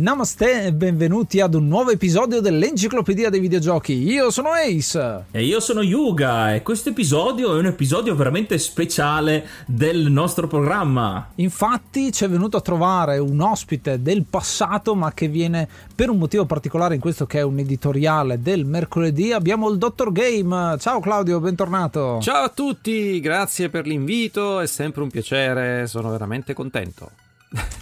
Namaste e benvenuti ad un nuovo episodio dell'Enciclopedia dei Videogiochi. Io sono Ace. E io sono Yuga e questo episodio è un episodio veramente speciale del nostro programma. Infatti ci è venuto a trovare un ospite del passato ma che viene per un motivo particolare in questo che è un editoriale del mercoledì. Abbiamo il Dottor Game. Ciao Claudio, bentornato. Ciao a tutti, grazie per l'invito, è sempre un piacere, sono veramente contento.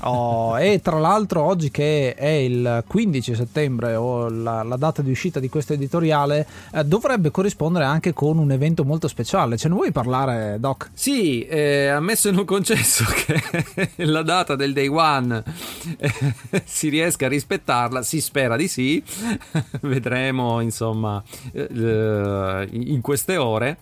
Oh, e tra l'altro oggi che è il 15 settembre o la, la data di uscita di questo editoriale eh, dovrebbe corrispondere anche con un evento molto speciale. Ce ne vuoi parlare Doc? Sì, eh, ammesso e non concesso che la data del day one eh, si riesca a rispettarla, si spera di sì, vedremo insomma eh, in queste ore.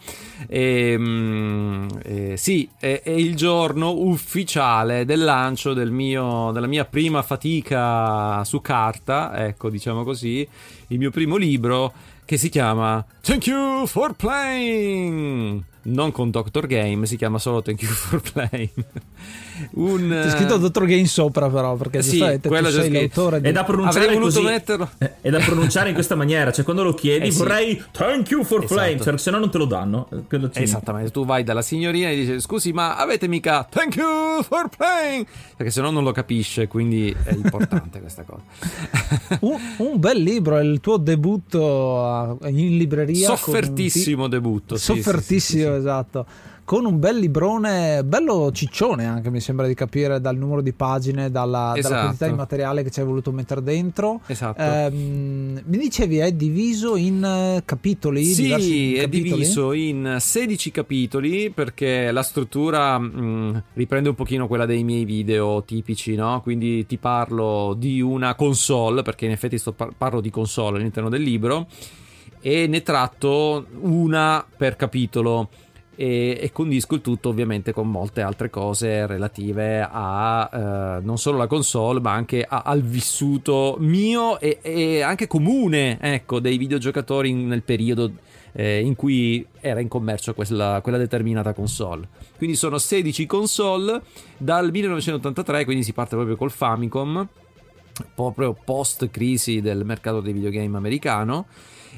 E, ehm, eh, sì, è, è il giorno ufficiale del lancio del mio, della mia prima fatica su carta, ecco, diciamo così, il mio primo libro che si chiama Thank You for Playing non con Doctor Game, si chiama solo Thank You for Playing. Un, C'è scritto Doctor Game sopra, però, perché sì, giustamente tu sei l'autore. Di... È da pronunciare così. Metterlo. È da pronunciare in questa maniera. Cioè, quando lo chiedi, eh sì. vorrei Thank You for esatto. Playing, cioè, se no non te lo danno. Esattamente. Tu vai dalla signorina e dici: Scusi, ma avete mica Thank You for Playing? Perché se no non lo capisce, quindi è importante questa cosa. un, un, bel libro, è il tuo debutto in libreria. Soffertissimo debutto. Soffertissimo, sì, esatto con un bel librone, bello ciccione anche mi sembra di capire dal numero di pagine, dalla, esatto. dalla quantità di materiale che ci hai voluto mettere dentro. Esatto. Ehm, mi dicevi è diviso in eh, capitoli? Sì, è capitoli? diviso in 16 capitoli perché la struttura mh, mm, riprende un pochino quella dei miei video tipici, no? Quindi ti parlo di una console, perché in effetti sto par- parlo di console all'interno del libro e ne tratto una per capitolo e, e, condisco il tutto ovviamente con molte altre cose relative a eh, non solo la console ma anche a, al vissuto mio e, e, anche comune ecco, dei videogiocatori in, nel periodo eh, in cui era in commercio quella, quella, determinata console. Quindi sono 16 console dal 1983, quindi si parte proprio col Famicom, proprio post crisi del mercato dei videogame americano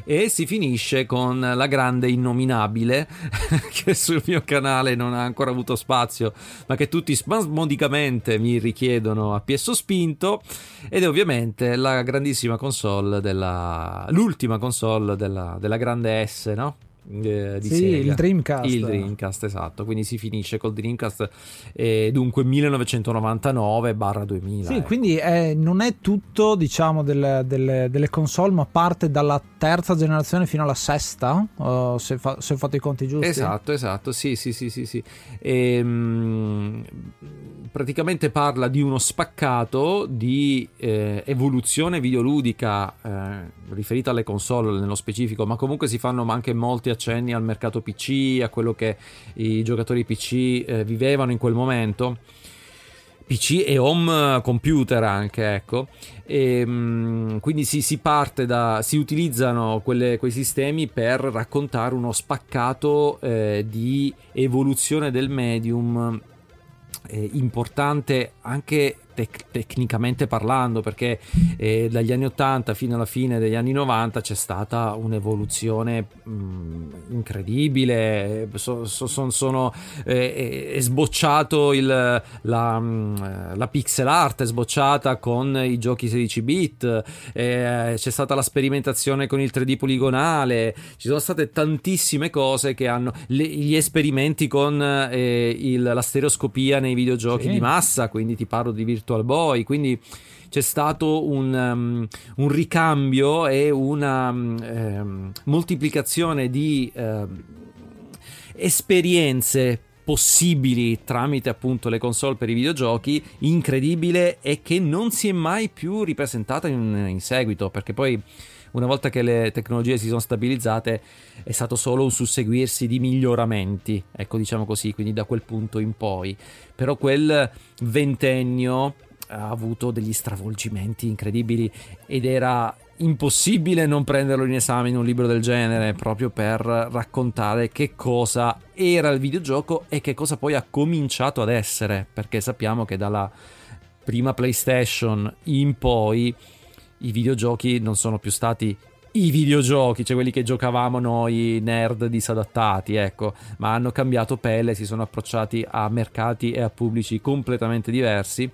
e si finisce con la grande innominabile che sul mio canale non ha ancora avuto spazio ma che tutti spasmodicamente mi richiedono a piesso spinto ed è ovviamente la grandissima console della l'ultima console della, della grande S no? Eh, di sì, Sega. il Dreamcast. Il Dreamcast, esatto. Quindi si finisce col Dreamcast, eh, dunque 1999-2000. Sì, ecco. quindi è, non è tutto, diciamo, delle, delle, delle, console, ma parte dalla terza generazione fino alla sesta, uh, se, fa, se, ho fatto i conti giusti. Esatto, esatto, sì, sì, sì, sì. sì. E, ehm, praticamente parla di uno spaccato di eh, evoluzione videoludica eh, riferita alle console nello specifico, ma comunque si fanno anche molti accenni al mercato PC, a quello che i giocatori PC eh, vivevano in quel momento. PC e home computer anche, ecco. E, ehm, quindi si, si, parte da. si utilizzano quelle, quei sistemi per raccontare uno spaccato eh, di evoluzione del medium eh, importante anche tec- tecnicamente parlando, perché eh, dagli anni 80 fino alla fine degli anni 90 c'è stata un'evoluzione mh, incredibile, so, so, son, sono, eh, è sbocciato il, la, la, pixel art, è sbocciata con i giochi 16 bit, eh, c'è stata la sperimentazione con il 3D poligonale, ci sono state tantissime cose che hanno le, gli esperimenti con eh, il, la stereoscopia nei videogiochi sì. di massa, quindi ti parlo di Virtual Boy, quindi c'è stato un, um, un ricambio e una um, moltiplicazione di uh, esperienze possibili tramite appunto le console per i videogiochi incredibile e che non si è mai più ripresentata in, in seguito perché poi una volta che le tecnologie si sono stabilizzate è stato solo un susseguirsi di miglioramenti, ecco diciamo così, quindi da quel punto in poi. Però quel ventennio ha avuto degli stravolgimenti incredibili ed era impossibile non prenderlo in esame in un libro del genere proprio per raccontare che cosa era il videogioco e che cosa poi ha cominciato ad essere, perché sappiamo che dalla prima PlayStation in poi i videogiochi non sono più stati i videogiochi, cioè quelli che giocavamo noi nerd disadattati, ecco, ma hanno cambiato pelle, si sono approcciati a mercati e a pubblici completamente diversi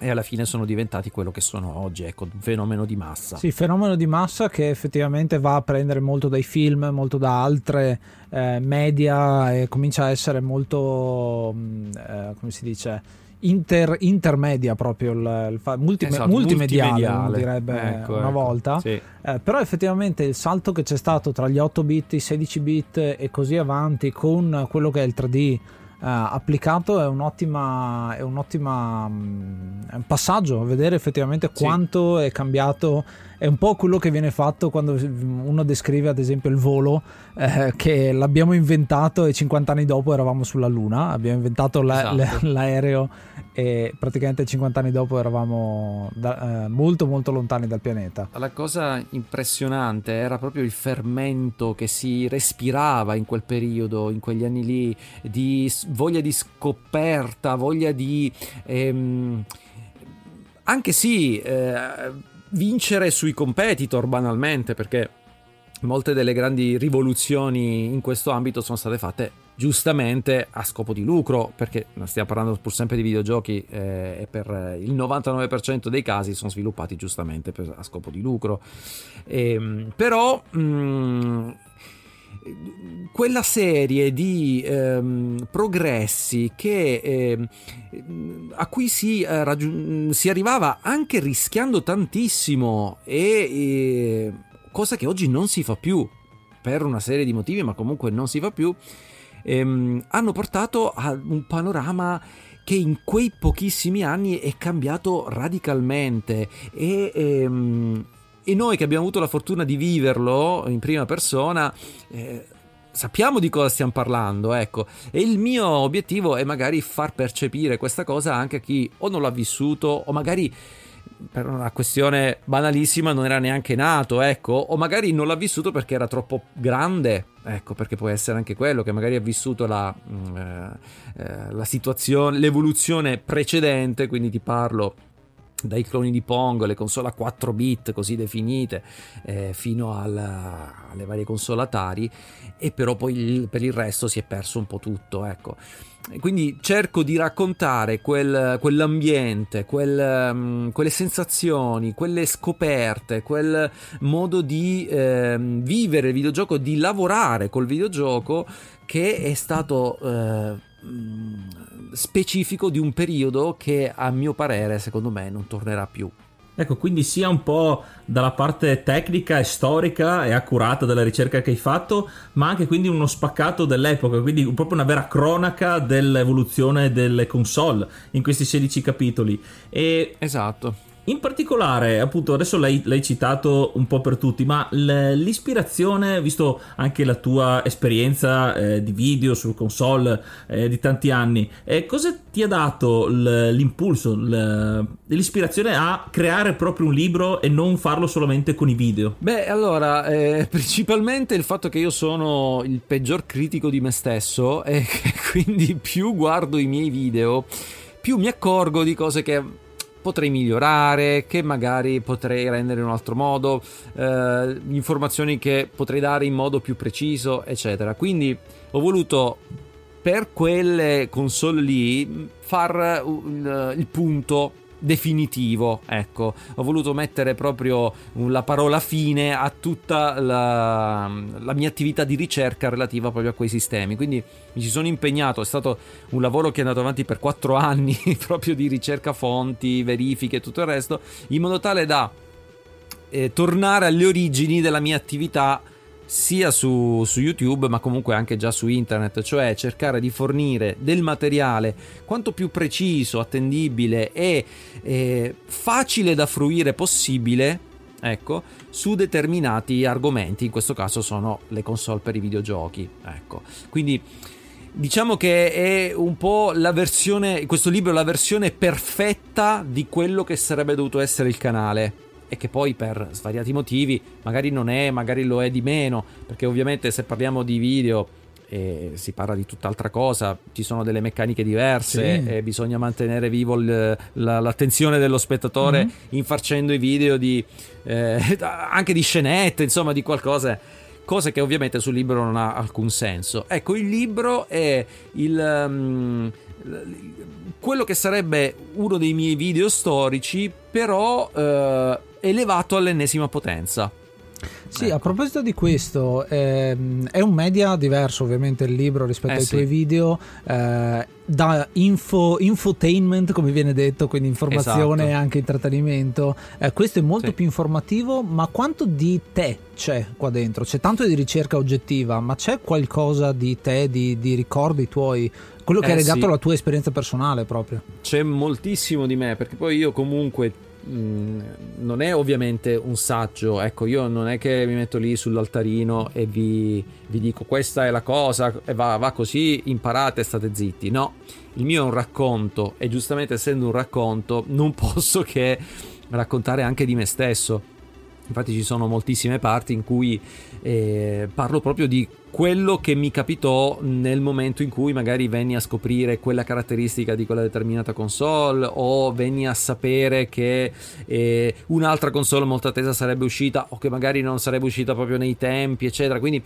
e alla fine sono diventati quello che sono oggi, ecco, un fenomeno di massa. Sì, fenomeno di massa che effettivamente va a prendere molto dai film, molto da altre eh, media e comincia a essere molto, mm, eh, come si dice, inter, intermedia proprio il, il multi, esatto, multimediale, multimediale direbbe ecco, una ecco, volta sì. eh, però effettivamente il salto che c'è stato tra gli 8 bit i 16 bit e così avanti con quello che è il 3D Uh, applicato è un'ottima, è un'ottima um, è un passaggio a vedere effettivamente sì. quanto è cambiato è un po' quello che viene fatto quando uno descrive ad esempio il volo eh, che l'abbiamo inventato e 50 anni dopo eravamo sulla luna abbiamo inventato la, esatto. l'aereo e praticamente 50 anni dopo eravamo da, eh, molto molto lontani dal pianeta la cosa impressionante era proprio il fermento che si respirava in quel periodo in quegli anni lì di voglia di scoperta voglia di ehm, anche sì eh, vincere sui competitor banalmente perché molte delle grandi rivoluzioni in questo ambito sono state fatte giustamente a scopo di lucro perché stiamo parlando pur sempre di videogiochi eh, e per il 99% dei casi sono sviluppati giustamente per, a scopo di lucro. E, ehm, però mh, mm, quella serie di ehm, progressi che, eh, a cui si, eh, raggiun- si, arrivava anche rischiando tantissimo e cosa che oggi non si fa più per una serie di motivi ma comunque non si fa più ehm, hanno portato a un panorama che in quei pochissimi anni è cambiato radicalmente e ehm, e noi che abbiamo avuto la fortuna di viverlo in prima persona, eh, sappiamo di cosa stiamo parlando, ecco. E il mio obiettivo è magari far percepire questa cosa anche a chi o non l'ha vissuto o magari per una questione banalissima non era neanche nato, ecco, o magari non l'ha vissuto perché era troppo grande, ecco, perché può essere anche quello che magari ha vissuto la, mm, eh, eh, la situazione, l'evoluzione precedente, quindi ti parlo dai cloni di Pong, le console a 4 bit così definite, eh, fino alla, alle varie console Atari, e però poi il, per il resto si è perso un po' tutto, ecco. Quindi cerco di raccontare quel, quell'ambiente, quel, um, quelle sensazioni, quelle scoperte, quel modo di eh, vivere il videogioco, di lavorare col videogioco che è stato eh, specifico di un periodo che a mio parere, secondo me, non tornerà più. Ecco, quindi sia un po' dalla parte tecnica e storica e accurata della ricerca che hai fatto, ma anche quindi uno spaccato dell'epoca, quindi proprio una vera cronaca dell'evoluzione delle console in questi 16 capitoli. E esatto. In particolare, appunto, adesso l'hai, l'hai, citato un po' per tutti, ma l'ispirazione, visto anche la tua esperienza eh, di video su console eh, di tanti anni, eh, cosa ti ha dato l'impulso, l'ispirazione a creare proprio un libro e non farlo solamente con i video? Beh, allora, eh, principalmente il fatto che io sono il peggior critico di me stesso e quindi più guardo i miei video, più mi accorgo di cose che potrei migliorare, che magari potrei rendere in un altro modo, eh, informazioni che potrei dare in modo più preciso, eccetera. Quindi ho voluto per quelle console lì far uh, il punto definitivo. Ecco, ho voluto mettere proprio la parola fine a tutta la, la, mia attività di ricerca relativa proprio a quei sistemi. Quindi mi ci sono impegnato, è stato un lavoro che è andato avanti per quattro anni, proprio di ricerca fonti, verifiche e tutto il resto, in modo tale da eh, tornare alle origini della mia attività sia su, su, YouTube ma comunque anche già su internet, cioè cercare di fornire del materiale quanto più preciso, attendibile e eh, facile da fruire possibile ecco, su determinati argomenti, in questo caso sono le console per i videogiochi. Ecco. Quindi diciamo che è un po' la versione, questo libro è la versione perfetta di quello che sarebbe dovuto essere il canale e che poi per svariati motivi magari non è, magari lo è di meno, perché ovviamente se parliamo di video e si parla di tutt'altra cosa, ci sono delle meccaniche diverse sì. e bisogna mantenere vivo il, la, l'attenzione dello spettatore mm-hmm. infarcendo i video di, eh, anche di scenette, insomma di qualcosa cosa che ovviamente sul libro non ha alcun senso. Ecco, il libro è il, um, quello che sarebbe uno dei miei video storici, però uh, elevato all'ennesima potenza. Sì, ecco. a proposito di questo, ehm, è un media diverso ovviamente il libro rispetto eh, ai sì. tuoi video, eh, da info, infotainment come viene detto, quindi informazione esatto. e anche intrattenimento. Eh, questo è molto sì. più informativo, ma quanto di te c'è qua dentro? C'è tanto di ricerca oggettiva, ma c'è qualcosa di te, di, di ricordi tuoi? Quello che eh, è legato sì. alla tua esperienza personale proprio. C'è moltissimo di me, perché poi io comunque Non è ovviamente un saggio, ecco, io non è che mi metto lì sull'altarino e vi, vi dico questa è la cosa va, va così, imparate state zitti. No, il mio è un racconto e giustamente essendo un racconto non posso che raccontare anche di me stesso. Infatti ci sono moltissime parti in cui eh, parlo proprio di quello che mi capitò nel momento in cui magari venni a scoprire quella caratteristica di quella determinata console o venni a sapere che eh, un'altra console molto attesa sarebbe uscita o che magari non sarebbe uscita proprio nei tempi, eccetera. Quindi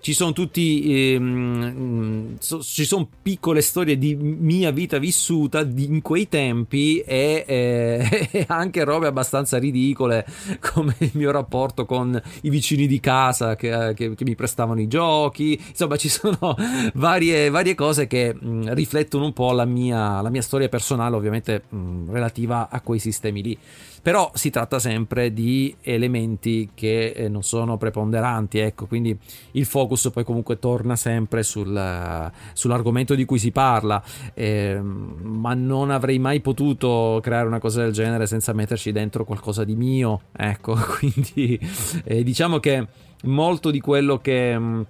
ci sono tutti ehm, so, ci sono piccole storie di mia vita vissuta di, in quei tempi e, eh, anche robe abbastanza ridicole come il mio rapporto con i vicini di casa che, che, che mi prestavano i giochi. Insomma ci sono varie, varie cose che mh, riflettono un po' la mia, la mia storia personale ovviamente mh, relativa a quei sistemi lì però si tratta sempre di elementi che eh, non sono preponderanti, ecco, quindi il focus poi comunque torna sempre sul, sull'argomento di cui si parla, eh, ma non avrei mai potuto creare una cosa del genere senza metterci dentro qualcosa di mio, ecco, quindi eh, diciamo che molto di quello che mm,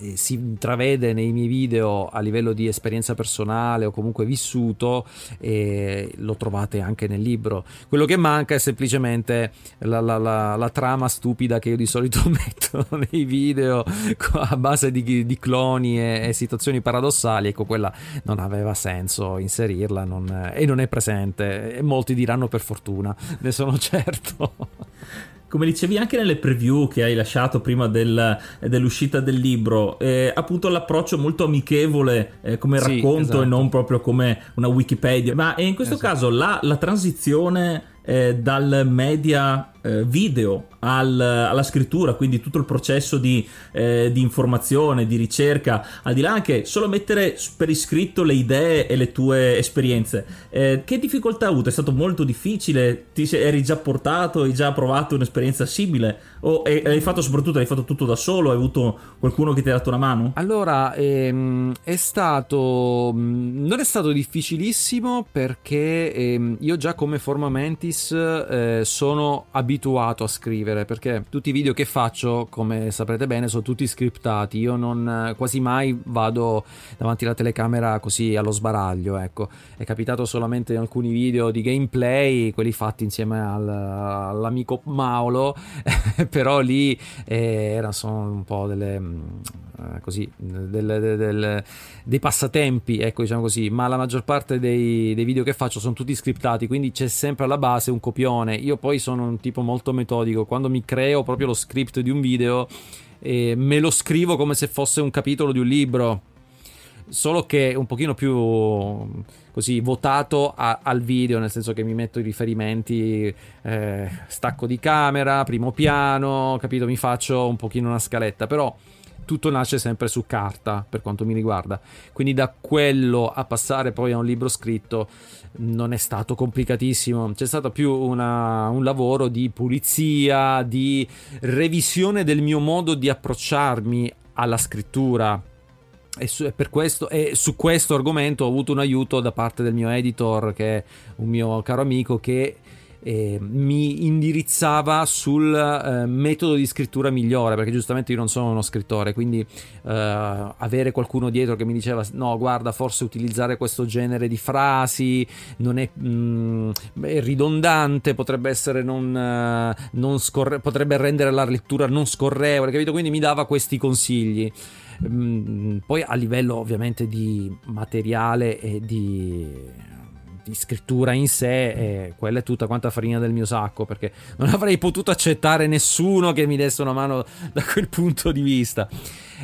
eh, si intravede nei miei video a livello di esperienza personale o comunque vissuto e lo trovate anche nel libro. Quello che manca è semplicemente la, la, la, la trama stupida che io di solito metto nei video a base di, di cloni e, e, situazioni paradossali. Ecco, quella non aveva senso inserirla non, e non è presente. E molti diranno per fortuna, ne sono certo come dicevi anche nelle preview che hai lasciato prima del, dell'uscita del libro, eh, appunto l'approccio molto amichevole eh, come sì, racconto esatto. e non proprio come una Wikipedia. Ma in questo esatto. caso la, la transizione eh, dal media eh, video al, alla scrittura, quindi tutto il processo di, eh, di, informazione, di ricerca, al di là anche solo mettere per iscritto le idee e le tue esperienze. Eh, che difficoltà hai avuto? È stato molto difficile? Ti sei, eri già portato, hai già provato un'esperienza simile? O hai fatto soprattutto, hai fatto tutto da solo? Hai avuto qualcuno che ti ha dato una mano? Allora, ehm, è stato... Mm, non è stato difficilissimo perché ehm, io già come forma mentis eh, sono abituato a scrivere perché tutti i video che faccio, come saprete bene, sono tutti scriptati. Io non quasi mai vado davanti alla telecamera così allo sbaraglio, ecco. È capitato solamente in alcuni video di gameplay, quelli fatti insieme al, all'amico Maolo però lì eh, era, sono un po' delle, mm, eh, così, del, del, del, dei passatempi, ecco diciamo così, ma la maggior parte dei, dei, video che faccio sono tutti scriptati, quindi c'è sempre alla base un copione. Io poi sono un tipo molto metodico, quando mi creo proprio lo script di un video, eh, me lo scrivo come se fosse un capitolo di un libro solo che un pochino più così votato a, al video, nel senso che mi metto i riferimenti, eh, stacco di camera, primo piano, capito? Mi faccio un pochino una scaletta, però tutto nasce sempre su carta per quanto mi riguarda. Quindi da quello a passare poi a un libro scritto non è stato complicatissimo, c'è stato più una, un lavoro di pulizia, di revisione del mio modo di approcciarmi alla scrittura e su, questo, e su, questo, argomento ho avuto un aiuto da parte del mio editor, che è un mio caro amico, che eh, mi indirizzava sul eh, metodo di scrittura migliore, perché giustamente io non sono uno scrittore, quindi eh, avere qualcuno dietro che mi diceva no, guarda, forse utilizzare questo genere di frasi non è, mh, mm, è ridondante, potrebbe essere non, eh, non scorre- potrebbe rendere la lettura non scorrevole, capito? Quindi mi dava questi consigli. Mm, poi a livello ovviamente di materiale e di, di scrittura in sé, eh, quella è tutta quanta farina del mio sacco perché non avrei potuto accettare nessuno che mi desse una mano da quel punto di vista.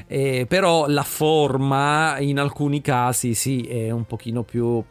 Eh, però la forma in alcuni casi sì è un pochino più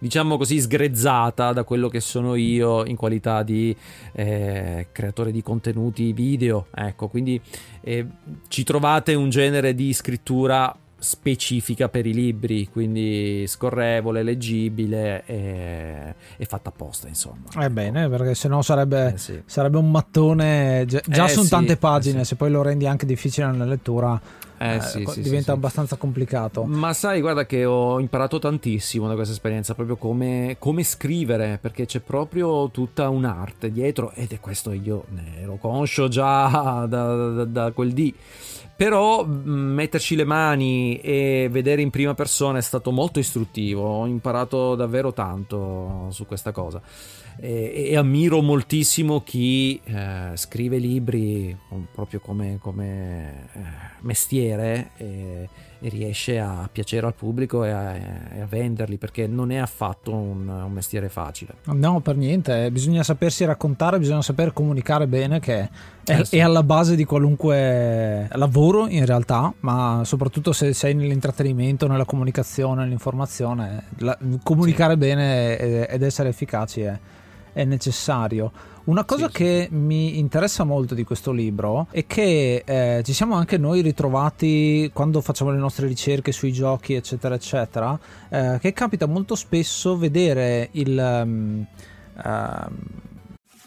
diciamo così, sgrezzata da quello che sono io in qualità di eh, creatore di contenuti video. Ecco, quindi eh, ci trovate un genere di scrittura specifica per i libri, quindi scorrevole, leggibile e, e fatta apposta, insomma. È eh bene, perché sennò sarebbe, eh sì. sarebbe un mattone. Già, già eh sono sì, tante pagine, sì. se poi lo rendi anche difficile nella lettura eh, eh, sì, diventa abbastanza complicato. Ma sai, guarda che ho imparato tantissimo da questa esperienza, proprio come, come scrivere, perché c'è proprio tutta un'arte dietro ed è questo io ne ero conscio già da, da, da quel dì. Però metterci le mani e vedere in prima persona è stato molto istruttivo, ho imparato davvero tanto su questa cosa. E, e ammiro moltissimo chi eh, scrive libri proprio come, come eh, mestiere e, e, riesce a piacere al pubblico e a, e a venderli perché non è affatto un, un, mestiere facile. No, per niente, bisogna sapersi raccontare, bisogna saper comunicare bene che è, eh sì. è alla base di qualunque lavoro in realtà, ma soprattutto se sei nell'intrattenimento, nella comunicazione, nell'informazione, la, comunicare sì. bene ed essere efficaci è è necessario. Una cosa sì, che sì. mi interessa molto di questo libro è che eh, ci siamo anche noi ritrovati quando facciamo le nostre ricerche sui giochi, eccetera, eccetera, eh, che capita molto spesso vedere il... Um, uh,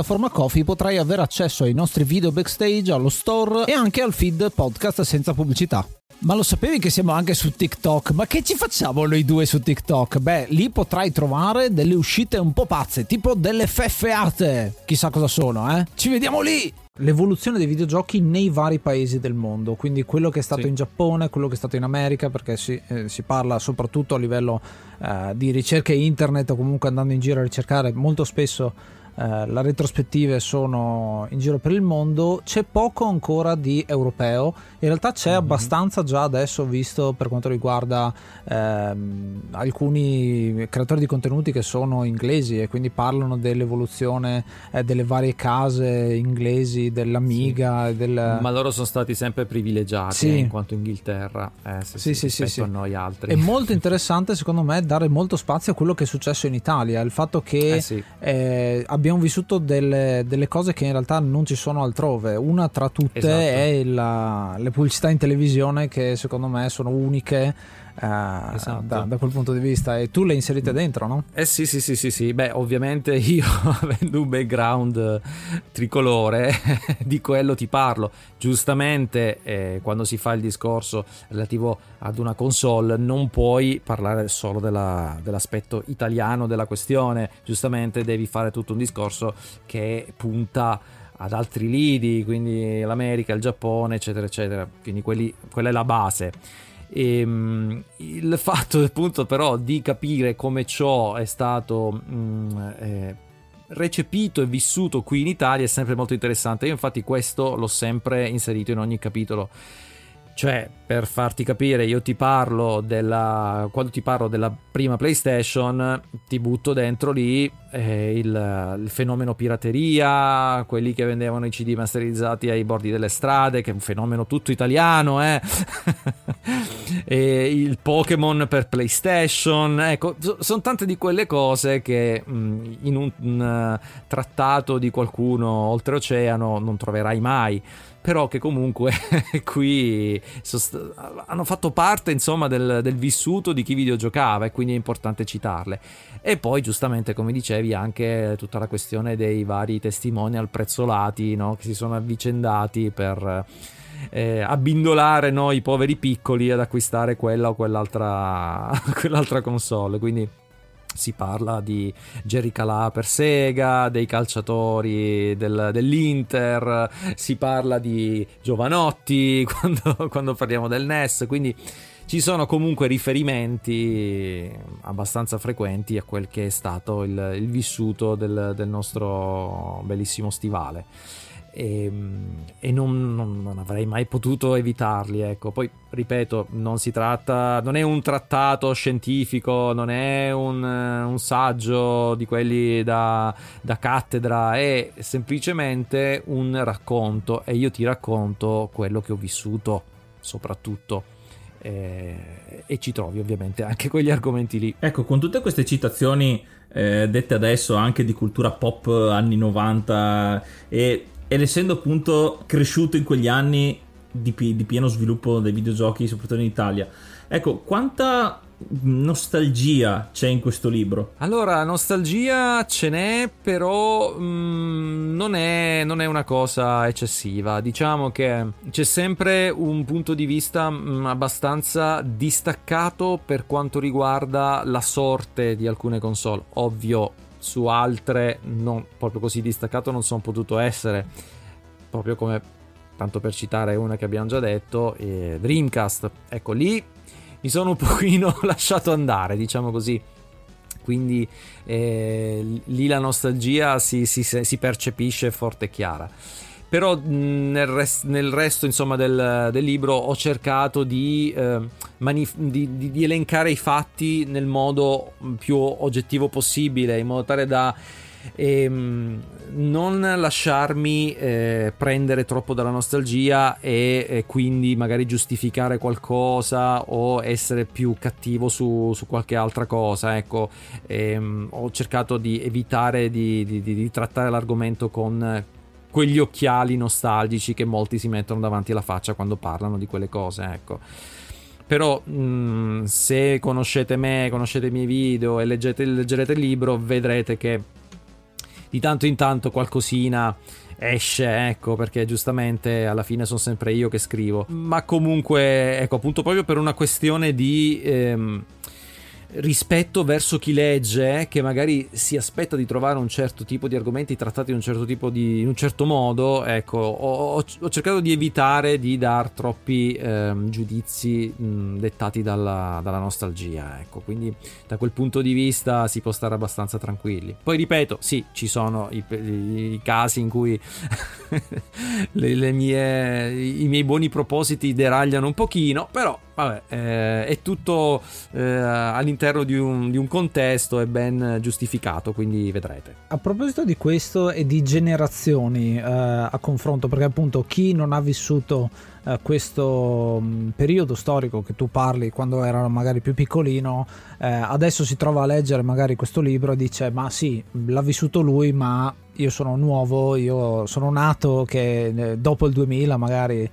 piattaforma Coffee potrai avere accesso ai nostri video backstage, allo store e anche al feed podcast senza pubblicità. Ma lo sapevi che siamo anche su TikTok? Ma che ci facciamo noi due su TikTok? Beh, lì potrai trovare delle uscite un po' pazze, tipo delle feffeate. Chissà cosa sono, eh? Ci vediamo lì! L'evoluzione dei videogiochi nei vari paesi del mondo, quindi quello che è stato sì. in Giappone, quello che è stato in America, perché si, eh, si parla soprattutto a livello eh, di ricerche internet o comunque andando in giro a ricercare molto spesso eh, le retrospettive sono in giro per il mondo, c'è poco ancora di europeo, in realtà c'è mm-hmm. abbastanza già adesso visto per quanto riguarda ehm, alcuni creatori di contenuti che sono inglesi e quindi parlano dell'evoluzione eh, delle varie case inglesi, dell'Amiga. Sì. Del... Ma loro sono stati sempre privilegiati sì. eh, in quanto Inghilterra, eh, se sì, sì, sì, sì, a noi altri. È molto interessante secondo me dare molto spazio a quello che è successo in Italia, il fatto che eh, sì. eh, abbiamo abbiamo vissuto delle, delle, cose che in realtà non ci sono altrove. Una tra tutte esatto. è la, le pubblicità in televisione che secondo me sono uniche eh, esatto. da, da, quel punto di vista e tu le inserite dentro no? Eh sì sì sì sì, sì. beh ovviamente io avendo un background tricolore di quello ti parlo giustamente eh, quando si fa il discorso relativo ad una console non puoi parlare solo della, dell'aspetto italiano della questione giustamente devi fare tutto un discorso che punta ad altri lidi, quindi l'America, il Giappone, eccetera, eccetera. Quindi quelli, quella è la base. E, um, il fatto appunto però di capire come ciò è stato um, eh, recepito e vissuto qui in Italia è sempre molto interessante. Io infatti questo l'ho sempre inserito in ogni capitolo cioè, per farti capire, io ti parlo della. Quando ti parlo della prima PlayStation, ti butto dentro lì eh, il, il, fenomeno pirateria, quelli che vendevano i CD masterizzati ai bordi delle strade, che è un fenomeno tutto italiano, eh. il Pokémon per PlayStation. Ecco, sono tante di quelle cose che mh, mm, in un, un uh, trattato di qualcuno oltreoceano non troverai mai però che comunque qui sost- hanno fatto parte insomma del, del, vissuto di chi videogiocava e quindi è importante citarle. E poi giustamente come dicevi anche tutta la questione dei vari testimonial prezzolati no? che si sono avvicendati per... Eh, abbindolare noi poveri piccoli ad acquistare quella o quell'altra, quell'altra console. Quindi si parla di Jerry Calà per Sega, dei calciatori del, dell'Inter, si parla di Giovanotti quando, quando, parliamo del NES, quindi ci sono comunque riferimenti abbastanza frequenti a quel che è stato il, il vissuto del, del nostro bellissimo stivale e, ehm, e non, non, non, avrei mai potuto evitarli. Ecco. Poi ripeto, non si tratta, non è un trattato scientifico, non è un, un saggio di quelli da, da, cattedra, è semplicemente un racconto e io ti racconto quello che ho vissuto soprattutto. E, e ci trovi ovviamente anche quegli argomenti lì. Ecco, con tutte queste citazioni eh, dette adesso anche di cultura pop anni 90 e ed essendo appunto cresciuto in quegli anni di, di, pieno sviluppo dei videogiochi, soprattutto in Italia. Ecco, quanta nostalgia c'è in questo libro? Allora, nostalgia ce n'è, però mh, mm, non, è, non, è, una cosa eccessiva. Diciamo che c'è sempre un punto di vista mh, mm, abbastanza distaccato per quanto riguarda la sorte di alcune console. Ovvio, su altre non proprio così distaccato non sono potuto essere. Proprio come tanto per citare una che abbiamo già detto eh, Dreamcast. Ecco lì mi sono un pochino lasciato andare diciamo così. Quindi eh, lì la nostalgia si, si, si percepisce forte e chiara però nel, rest, nel resto insomma, del, del, libro ho cercato di, eh, manif- di, di, di, elencare i fatti nel modo più oggettivo possibile in modo tale da ehm, non lasciarmi eh, prendere troppo dalla nostalgia e, e, quindi magari giustificare qualcosa o essere più cattivo su, su qualche altra cosa ecco. Ehm, ho cercato di evitare di trattare l'argomento con quegli occhiali nostalgici che molti si mettono davanti alla faccia quando parlano di quelle cose, ecco. Però mh, mm, se conoscete me, conoscete i miei video e leggete, leggerete il libro, vedrete che di tanto in tanto qualcosina esce, ecco, perché giustamente alla fine sono sempre io che scrivo. Ma comunque, ecco, appunto proprio per una questione di... Ehm, rispetto verso chi legge che magari si aspetta di trovare un certo tipo di argomenti trattati in un certo, di, in un certo modo ecco ho, ho, cercato di evitare di dar troppi ehm, giudizi mh, dettati dalla, dalla, nostalgia ecco quindi da quel punto di vista si può stare abbastanza tranquilli. Poi ripeto sì ci sono i, i, i casi in cui le, le mie, i miei buoni propositi deragliano un pochino però vabbè, eh, è tutto eh, all'interno di un, di un, contesto e ben giustificato, quindi vedrete. A proposito di questo e di generazioni eh, a confronto, perché appunto chi non ha vissuto eh, questo mh, mm, periodo storico che tu parli quando era magari più piccolino, eh, adesso si trova a leggere magari questo libro e dice ma sì, l'ha vissuto lui, ma io sono nuovo, io sono nato che eh, dopo il 2000 magari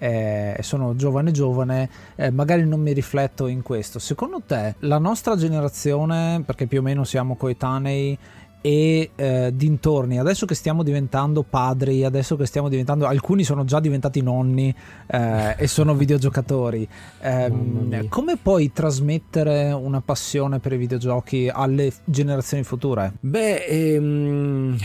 eh, sono giovane giovane, eh, magari non mi rifletto in questo. Secondo te la nostra generazione, perché più o meno siamo coetanei, e eh, dintorni. Adesso che stiamo diventando padri, adesso che stiamo diventando, alcuni sono già diventati nonni eh, e sono videogiocatori. Eh, come puoi trasmettere una passione per i videogiochi alle generazioni future? Beh, ehm,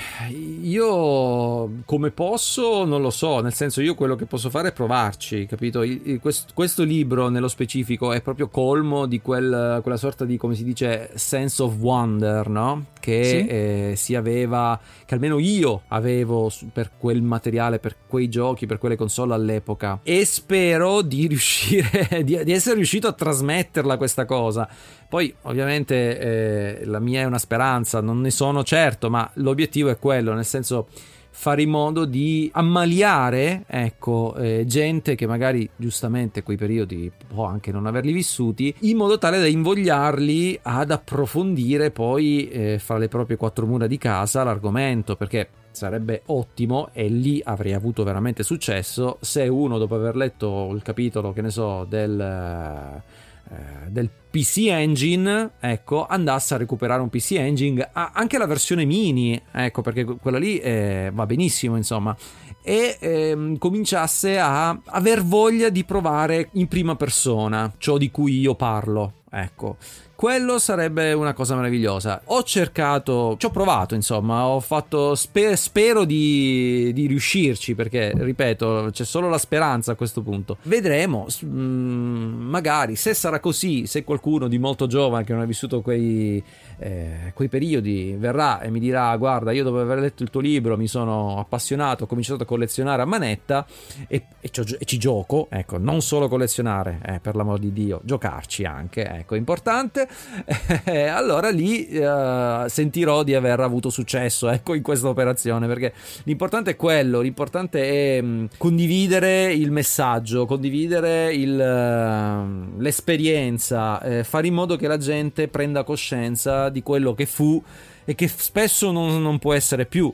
io come posso non lo so, nel senso io quello che posso fare è provarci, capito? Il, questo, questo, libro nello specifico è proprio colmo di quel, quella sorta di, come si dice, sense of wonder, no? Che sì? Si aveva, che almeno io avevo per quel materiale, per quei giochi, per quelle console all'epoca. E spero di riuscire, di, di essere riuscito a trasmetterla questa cosa. Poi ovviamente eh, la mia è una speranza, non ne sono certo, ma l'obiettivo è quello, nel senso fare in modo di ammaliare ecco, eh, gente che magari giustamente quei periodi può anche non averli vissuti, in modo tale da invogliarli ad approfondire poi eh, fra le proprie quattro mura di casa l'argomento, perché sarebbe ottimo e lì avrei avuto veramente successo se uno dopo aver letto il capitolo, che ne so, del... Eh, del PC Engine, ecco, andasse a recuperare un PC Engine, anche la versione mini, ecco, perché quella lì eh, va benissimo, insomma, e ehm, cominciasse a aver voglia di provare in prima persona ciò di cui io parlo, ecco. Quello sarebbe una cosa meravigliosa. Ho cercato, ci ho provato, insomma, ho fatto, sper- spero di, di, riuscirci perché, ripeto, c'è solo la speranza a questo punto. Vedremo, mm, magari se sarà così, se qualcuno di molto giovane che non ha vissuto quei, eh, quei periodi verrà e mi dirà, guarda, io dopo aver letto il tuo libro mi sono appassionato, ho cominciato a collezionare a manetta e, e, ci, e ci, gioco, ecco, non solo collezionare, eh, per l'amor di Dio, giocarci anche, ecco, importante. Eh, allora lì eh, sentirò di aver avuto successo ecco, in questa operazione perché l'importante è quello, l'importante è mh, mm, condividere il messaggio, condividere il, uh, l'esperienza, eh, fare in modo che la gente prenda coscienza di quello che fu e che spesso non, non può essere più.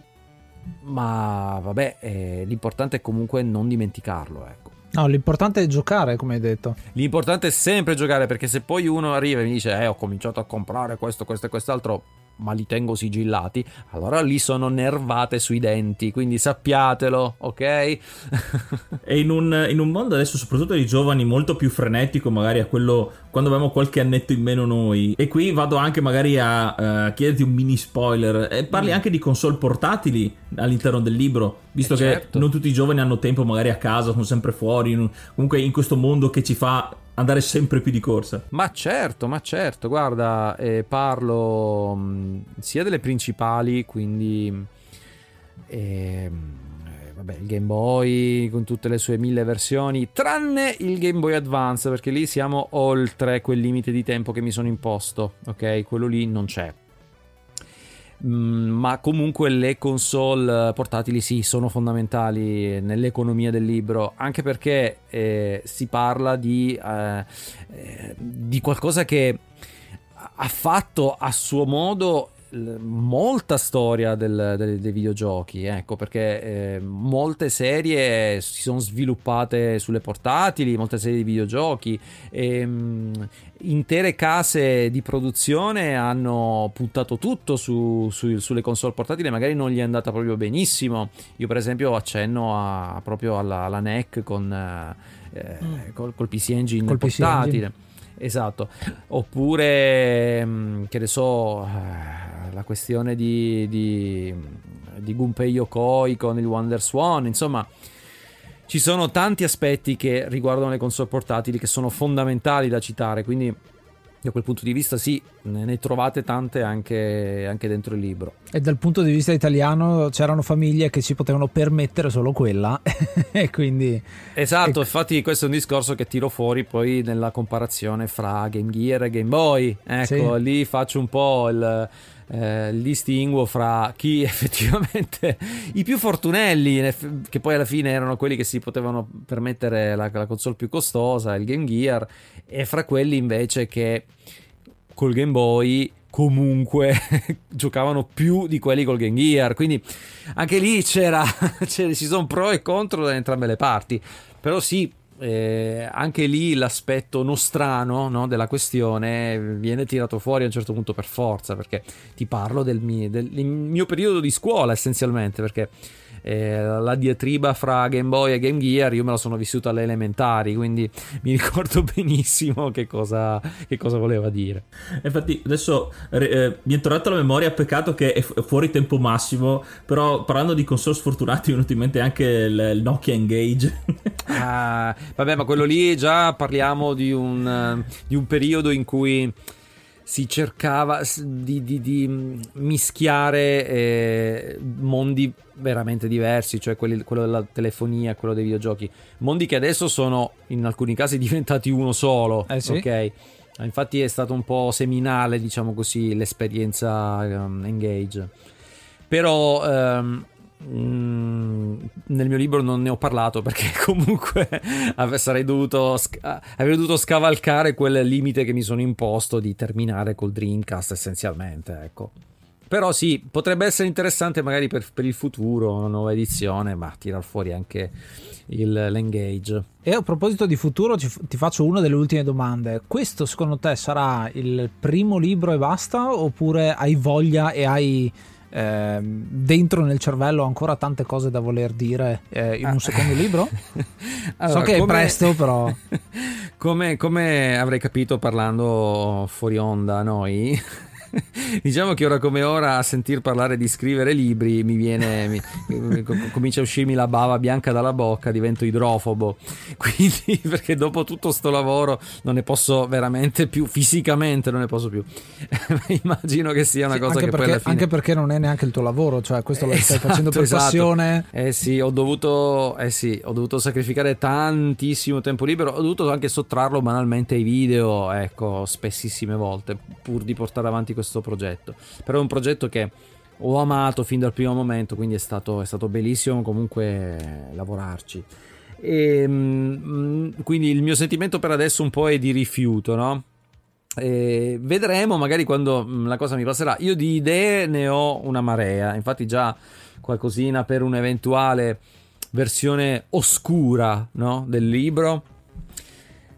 Ma vabbè, eh, l'importante è comunque non dimenticarlo, ecco. No, l'importante è giocare, come hai detto. L'importante è sempre giocare, perché se poi uno arriva e mi dice, eh, ho cominciato a comprare questo, questo e quest'altro, ma li tengo sigillati, allora lì sono nervate sui denti, quindi sappiatelo, ok? e in un, in un, mondo adesso, soprattutto di giovani, molto più frenetico, magari a quello quando avevamo qualche annetto in meno noi. E qui vado anche magari a uh, chiederti un mini spoiler. E parli mm. anche di console portatili all'interno del libro, visto eh che certo. non tutti i giovani hanno tempo magari a casa, sono sempre fuori, in, comunque in questo mondo che ci fa andare sempre più di corsa. Ma certo, ma certo, guarda, eh, parlo mh, mm, sia delle principali, quindi... Eh, vabbè, il Game Boy con tutte le sue mille versioni, tranne il Game Boy Advance, perché lì siamo oltre quel limite di tempo che mi sono imposto, ok? Quello lì non c'è. Mm, ma comunque le console portatili sì, sono fondamentali nell'economia del libro, anche perché eh, si parla di, eh, eh, di qualcosa che ha fatto a suo modo molta storia del, del, dei videogiochi, ecco perché eh, molte serie si sono sviluppate sulle portatili, molte serie di videogiochi, e, ehm, mh, intere case di produzione hanno puntato tutto su, su, sulle console portatili, magari non gli è andata proprio benissimo. Io per esempio accenno a, proprio alla, alla NEC con, eh, mm. col, col, PC Engine col portatile. PC Engine. Esatto, oppure mm, che ne so, eh, la questione di, di, di Gunpei Yokoi con il Wonder Swan, insomma, ci sono tanti aspetti che riguardano le console portatili che sono fondamentali da citare, quindi da quel punto di vista sì, ne trovate tante anche, anche, dentro il libro. E dal punto di vista italiano c'erano famiglie che si potevano permettere solo quella e quindi... Esatto, e... infatti questo è un discorso che tiro fuori poi nella comparazione fra Game Gear e Game Boy. Ecco, sì. lì faccio un po' il eh, distinguo fra chi effettivamente i più fortunelli, che poi alla fine erano quelli che si potevano permettere la, la console più costosa, il Game Gear, e fra quelli invece che col Game Boy comunque giocavano più di quelli col Game Gear. Quindi anche lì c'era, c'era, ci sono pro e contro da entrambe le parti. Però sì, eh, anche lì l'aspetto nostrano no, della questione viene tirato fuori a un certo punto per forza, perché ti parlo del mio, del mio periodo di scuola essenzialmente, perché eh, la diatriba fra Game Boy e Game Gear io me la sono vissuta alle elementari, quindi mi ricordo benissimo che cosa, che cosa voleva dire. Infatti adesso eh, mi è tornato alla memoria, peccato che è fuori tempo massimo, però parlando di console sfortunati mi è venuto in mente anche il, il Nokia Engage. ah, vabbè, ma quello lì già parliamo di un, di un periodo in cui si cercava di, di, di mischiare eh, mondi veramente diversi, cioè quelli, quello della telefonia, quello dei videogiochi, mondi che adesso sono in alcuni casi diventati uno solo, eh sì. ok? Infatti è stato un po' seminale, diciamo così, l'esperienza um, Engage. Però um, Mm, nel mio libro non ne ho parlato perché comunque sarei dovuto, avrei dovuto scavalcare quel limite che mi sono imposto di terminare col Dreamcast essenzialmente, ecco. Però sì, potrebbe essere interessante magari per, per il futuro, una nuova edizione, ma tirar fuori anche il, l'engage. E a proposito di futuro, ti, ti faccio una delle ultime domande. Questo secondo te sarà il primo libro e basta? Oppure hai voglia e hai eh, dentro nel cervello ancora tante cose da voler dire eh, in un ah. secondo libro? allora, so che come, è presto, però. come, come avrei capito parlando fuori onda noi, diciamo che ora come ora a sentir parlare di scrivere libri mi viene mi, comincia a uscirmi la bava bianca dalla bocca divento idrofobo. Quindi perché dopo tutto sto lavoro non ne posso veramente più fisicamente non ne posso più. Immagino che sia una sì, cosa che perché, poi alla fine anche perché non è neanche il tuo lavoro cioè questo lo esatto, stai facendo per esatto. passione. Eh sì ho dovuto eh sì ho dovuto sacrificare tantissimo tempo libero ho dovuto anche sottrarlo banalmente ai video ecco spessissime volte pur di portare avanti questo progetto. Però è un progetto che ho amato fin dal primo momento, quindi è stato, è stato bellissimo comunque lavorarci. E, mm, quindi il mio sentimento per adesso un po' è di rifiuto, no? E vedremo magari quando mm, la cosa mi passerà. Io di idee ne ho una marea, infatti già qualcosina per un'eventuale versione oscura no? del libro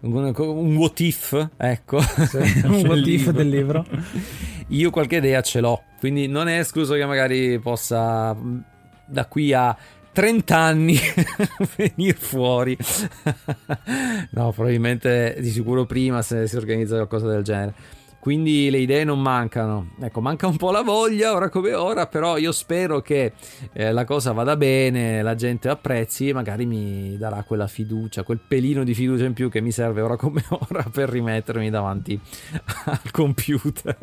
un, un what if, ecco, sì, un what if del libro. Io qualche idea ce l'ho, quindi non è escluso che magari possa da qui a 30 anni venire fuori. no, probabilmente di sicuro prima se si organizza qualcosa del genere. Quindi le idee non mancano. Ecco, manca un po' la voglia ora come ora, però io spero che eh, la cosa vada bene, la gente apprezzi e magari mi darà quella fiducia, quel pelino di fiducia in più che mi serve ora come ora per rimettermi davanti al computer.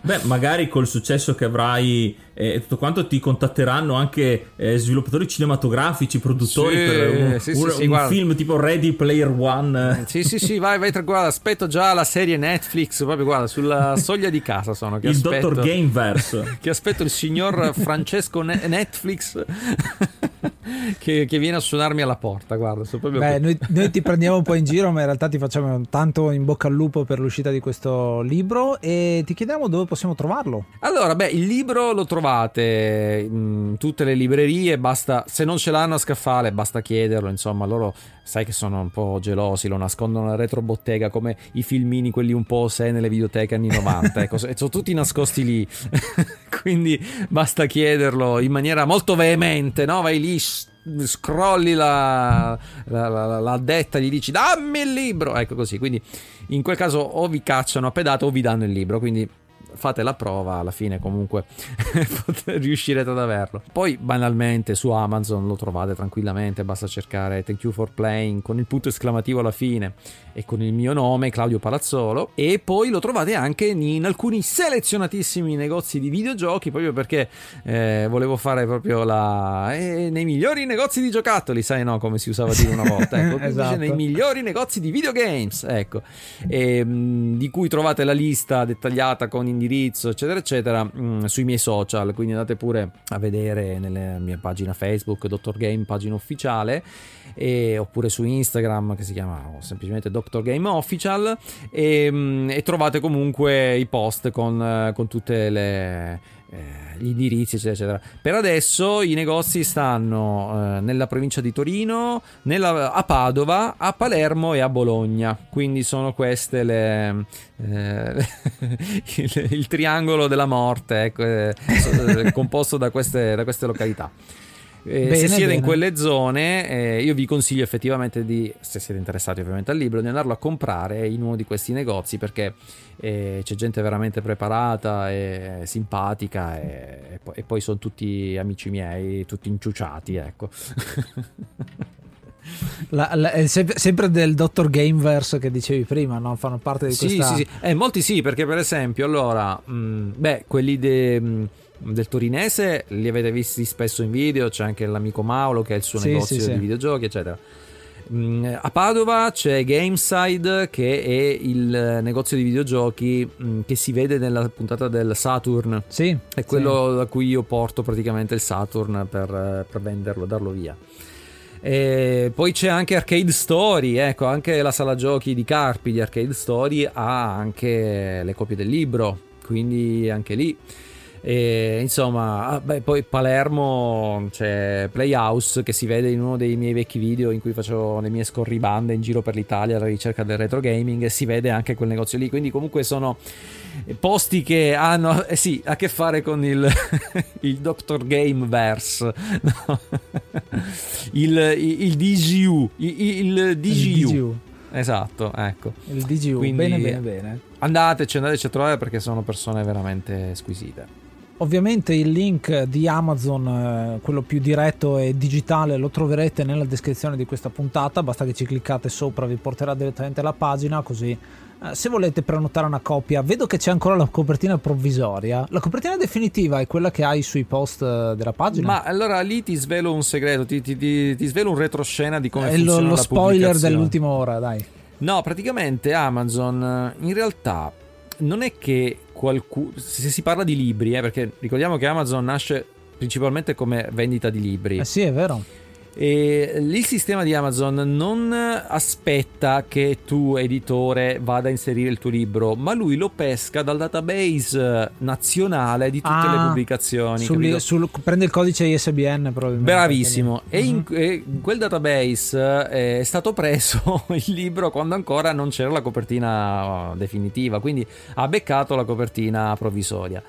Beh, magari col successo che avrai e eh, tutto quanto ti contatteranno anche eh, sviluppatori cinematografici, produttori sì, per un, sì, un, sì, un film tipo Ready Player One. Sì, sì, sì, vai, vai, guarda, aspetto già la serie Netflix, proprio guarda, sulla soglia di casa sono. Che il aspetto, Dottor Gameverse. che aspetto il signor Francesco Netflix che, che, viene a suonarmi alla porta, guarda. Beh, noi, noi, ti prendiamo un po' in giro, ma in realtà ti facciamo tanto in bocca al lupo per l'uscita di questo libro e ti chiediamo dove possiamo trovarlo. Allora, beh, il libro lo trovate in tutte le librerie, basta, se non ce l'hanno a scaffale, basta chiederlo, insomma, loro sai che sono un po' gelosi, lo nascondono nella retrobottega come i filmini, quelli un po' se nelle videoteche anni 90, ecco, sono tutti nascosti lì, quindi basta chiederlo in maniera molto veemente, no? Vai lì, scrolli la, la, la, la detta, gli dici dammi il libro, ecco così, quindi in quel caso o vi cacciano a pedate o vi danno il libro, quindi fate la prova, alla fine comunque riuscirete ad averlo. Poi banalmente su Amazon lo trovate tranquillamente, basta cercare Thank you for playing con il punto esclamativo alla fine e con il mio nome Claudio Palazzolo e poi lo trovate anche in alcuni selezionatissimi negozi di videogiochi proprio perché eh, volevo fare proprio la eh, nei migliori negozi di giocattoli, sai no, come si usava dire una volta, ecco, esatto. nei migliori negozi di videogames, ecco, e, ehm, mh, di cui trovate la lista dettagliata con indirizzo, eccetera, eccetera, mh, mm, sui miei social. Quindi andate pure a vedere nella mia pagina Facebook, Dr. Game, pagina ufficiale, e, oppure su Instagram che si chiama semplicemente Dr. Game Official. E, mh, mm, e trovate comunque i post con, con tutte le eh, gli indirizzi, eccetera, eccetera. Per adesso i negozi stanno eh, nella provincia di Torino, nella, a Padova, a Palermo e a Bologna. Quindi sono queste le, eh, il, il, triangolo della morte, ecco, eh, composto da queste, da queste località. Eh, bene, se siete bene. in quelle zone, eh, io vi consiglio effettivamente di, se siete interessati ovviamente al libro, di andarlo a comprare in uno di questi negozi perché eh, c'è gente veramente preparata e simpatica e, e, poi, e poi sono tutti amici miei, tutti inciuciati, ecco. La, la, sempre del Dr. Gameverse che dicevi prima, no? Fanno parte di sì, questa... Sì, sì, eh, molti sì, perché per esempio, allora, mh, mm, beh, quelli de, mh, mm, del torinese li avete visti spesso in video, c'è anche l'amico Mauro che è il suo sì, negozio sì, di videogiochi, eccetera. Mm, a Padova c'è Gameside che è il negozio di videogiochi che si vede nella puntata del Saturn. Sì. È quello da cui io porto praticamente il Saturn per, per venderlo, darlo via. E poi c'è anche Arcade Story, ecco, anche la sala giochi di Carpi di Arcade Story ha anche le copie del libro, quindi anche lì. E, insomma, ah, beh, poi Palermo c'è Playhouse che si vede in uno dei miei vecchi video in cui facevo le mie scorribande in giro per l'Italia alla ricerca del retro gaming e si vede anche quel negozio lì. Quindi, comunque, sono posti che hanno eh sì, a che fare con il, il Dr. Gameverse, no? il, il, il, DGU, il, il DGU. DGU. Esatto, ecco. Il DGU, Quindi bene, bene, bene. Andateci, andateci a trovare perché sono persone veramente squisite. Ovviamente il link di Amazon, eh, quello più diretto e digitale, lo troverete nella descrizione di questa puntata. Basta che ci cliccate sopra, vi porterà direttamente alla pagina. Così, eh, se volete prenotare una copia, vedo che c'è ancora la copertina provvisoria. La copertina definitiva è quella che hai sui post eh, della pagina. Ma allora lì ti svelo un segreto, ti, ti, ti, ti svelo un retroscena di come è funziona lo, lo spoiler dell'ultima ora, dai. No, praticamente Amazon in realtà non è che qualcuno. Se si parla di libri, eh, perché ricordiamo che Amazon nasce principalmente come vendita di libri. Eh sì, è vero. E il sistema di Amazon non aspetta che tu, editore, vada a inserire il tuo libro, ma lui lo pesca dal database nazionale di tutte ah, le pubblicazioni. Sul, sul, prende il codice ISBN probabilmente. Bravissimo. E in, uh-huh. in, quel database eh, è stato preso il libro quando ancora non c'era la copertina definitiva, quindi ha beccato la copertina provvisoria.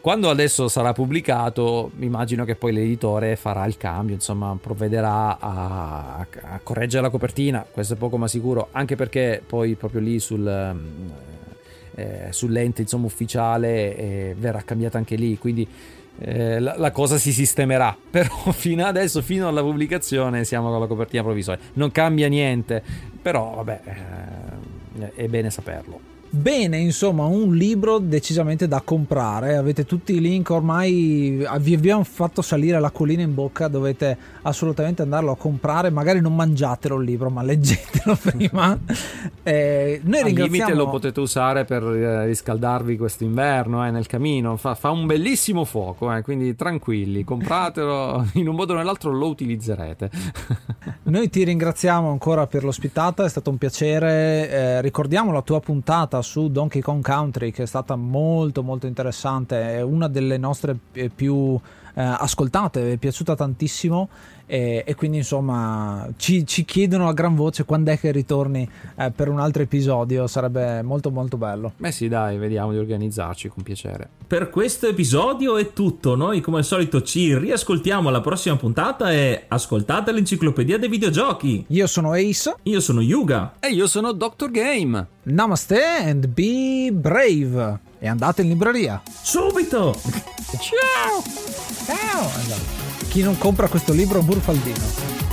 Quando adesso sarà pubblicato, immagino che poi l'editore farà il cambio, insomma, provvederà a, a correggere la copertina, questo è poco ma sicuro, anche perché poi proprio lì sul, eh, sull'ente insomma, ufficiale eh, verrà cambiata anche lì, quindi eh, la, la, cosa si sistemerà, però fino adesso, fino alla pubblicazione, siamo con la copertina provvisoria. Non cambia niente, però vabbè, eh, è bene saperlo. Bene, insomma, un libro decisamente da comprare. Avete tutti i link ormai. Vi abbiamo fatto salire la collina in bocca. Dovete assolutamente andarlo a comprare. Magari non mangiatelo il libro, ma leggetelo prima. eh, noi Al ringraziamo... limite lo potete usare per eh, riscaldarvi quest'inverno eh, nel camino. Fa, fa, un bellissimo fuoco, eh, quindi tranquilli, compratelo. In un modo o nell'altro lo utilizzerete. noi ti ringraziamo ancora per l'ospitata. È stato un piacere. Eh, ricordiamo la tua puntata su Donkey Kong Country che è stata molto molto interessante, è una delle nostre più eh, ascoltate, è piaciuta tantissimo e, e quindi insomma ci, ci, chiedono a gran voce quando è che ritorni eh, per un altro episodio, sarebbe molto molto bello. Beh sì dai, vediamo di organizzarci con piacere. Per questo episodio è tutto, noi come al solito ci riascoltiamo alla prossima puntata e ascoltate l'enciclopedia dei videogiochi. Io sono Ace. Io sono Yuga. E io sono Dr. Game. Namaste and be brave. E andate in libreria. Subito! Ciao! Ciao! Chi non compra questo libro è un burfaldino.